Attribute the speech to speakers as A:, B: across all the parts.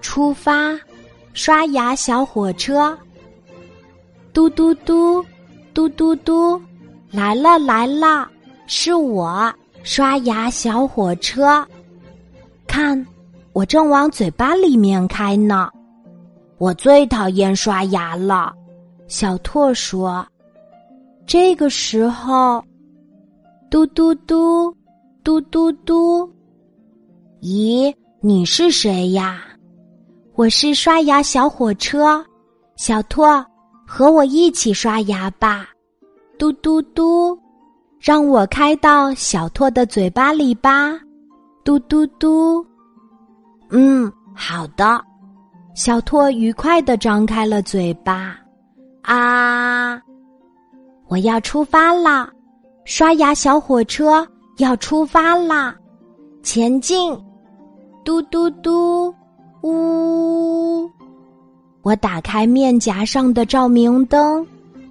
A: 出发，刷牙小火车。嘟嘟嘟，嘟嘟嘟，来了来了，是我刷牙小火车。看，我正往嘴巴里面开呢。我最讨厌刷牙了，小拓说。这个时候，嘟嘟嘟，嘟嘟嘟，咦，你是谁呀？我是刷牙小火车，小拓，和我一起刷牙吧。嘟嘟嘟，让我开到小拓的嘴巴里吧。嘟嘟嘟，嗯，好的。小拓愉快的张开了嘴巴，啊。我要出发啦！刷牙小火车要出发啦！前进！嘟嘟嘟！呜！我打开面颊上的照明灯，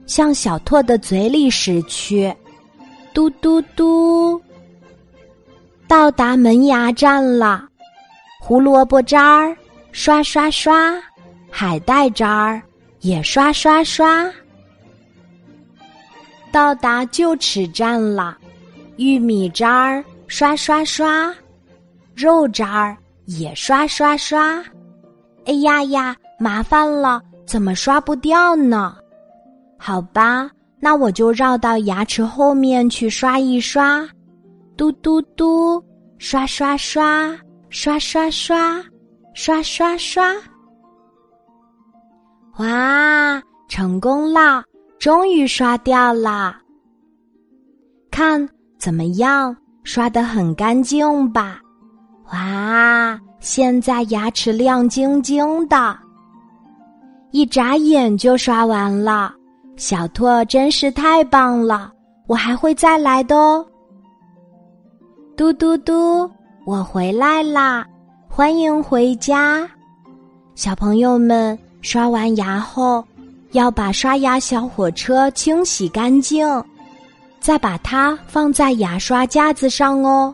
A: 向小拓的嘴里驶去。嘟嘟嘟！到达门牙站了。胡萝卜渣儿刷刷刷，海带渣儿也刷刷刷。到达臼齿站了，玉米渣儿刷刷刷，肉渣儿也刷刷刷。哎呀呀，麻烦了，怎么刷不掉呢？好吧，那我就绕到牙齿后面去刷一刷。嘟嘟嘟，刷刷刷，刷刷刷，刷刷刷。哇，成功啦！终于刷掉了，看怎么样？刷的很干净吧？哇，现在牙齿亮晶晶的，一眨眼就刷完了。小拓真是太棒了，我还会再来的哦。嘟嘟嘟，我回来啦，欢迎回家，小朋友们刷完牙后。要把刷牙小火车清洗干净，再把它放在牙刷架子上哦。